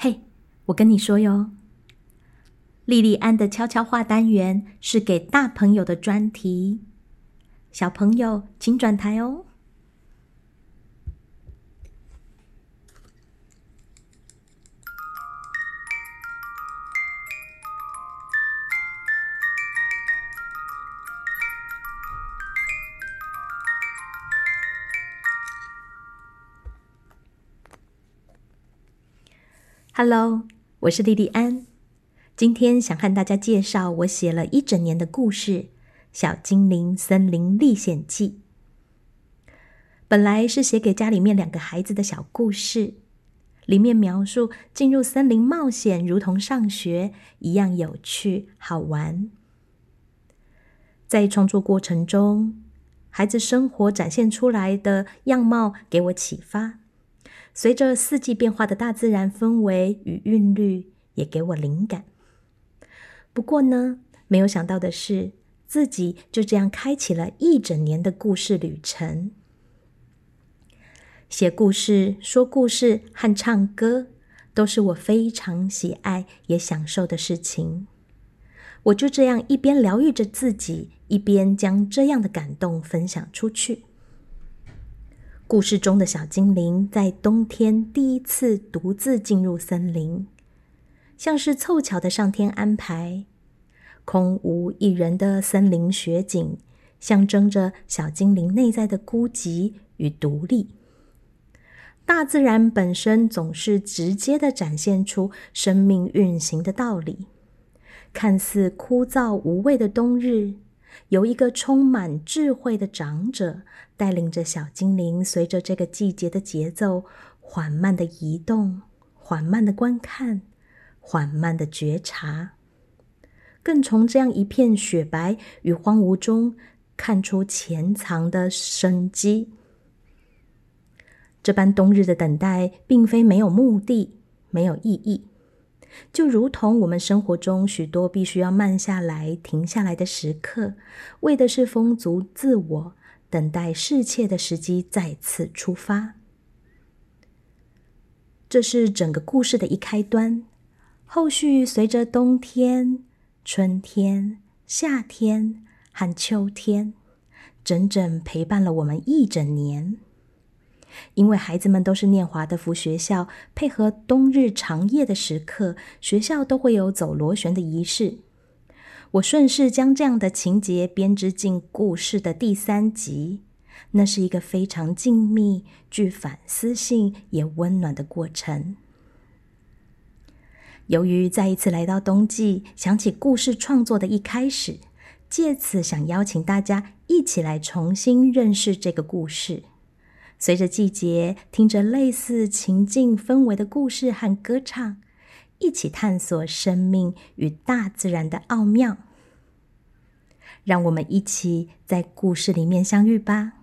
嘿，我跟你说哟，莉莉安的悄悄话单元是给大朋友的专题，小朋友请转台哦。Hello，我是莉莉安。今天想和大家介绍我写了一整年的故事《小精灵森林历险记》。本来是写给家里面两个孩子的小故事，里面描述进入森林冒险如同上学一样有趣好玩。在创作过程中，孩子生活展现出来的样貌给我启发。随着四季变化的大自然氛围与韵律，也给我灵感。不过呢，没有想到的是，自己就这样开启了一整年的故事旅程。写故事、说故事和唱歌，都是我非常喜爱也享受的事情。我就这样一边疗愈着自己，一边将这样的感动分享出去。故事中的小精灵在冬天第一次独自进入森林，像是凑巧的上天安排。空无一人的森林雪景，象征着小精灵内在的孤寂与独立。大自然本身总是直接的展现出生命运行的道理。看似枯燥无味的冬日。由一个充满智慧的长者带领着小精灵，随着这个季节的节奏，缓慢的移动，缓慢的观看，缓慢的觉察，更从这样一片雪白与荒芜中看出潜藏的生机。这般冬日的等待，并非没有目的，没有意义。就如同我们生活中许多必须要慢下来、停下来的时刻，为的是丰足自我，等待适切的时机再次出发。这是整个故事的一开端，后续随着冬天、春天、夏天和秋天，整整陪伴了我们一整年。因为孩子们都是念华德福学校，配合冬日长夜的时刻，学校都会有走螺旋的仪式。我顺势将这样的情节编织进故事的第三集。那是一个非常静谧、具反思性也温暖的过程。由于再一次来到冬季，想起故事创作的一开始，借此想邀请大家一起来重新认识这个故事。随着季节，听着类似情境氛围的故事和歌唱，一起探索生命与大自然的奥妙。让我们一起在故事里面相遇吧。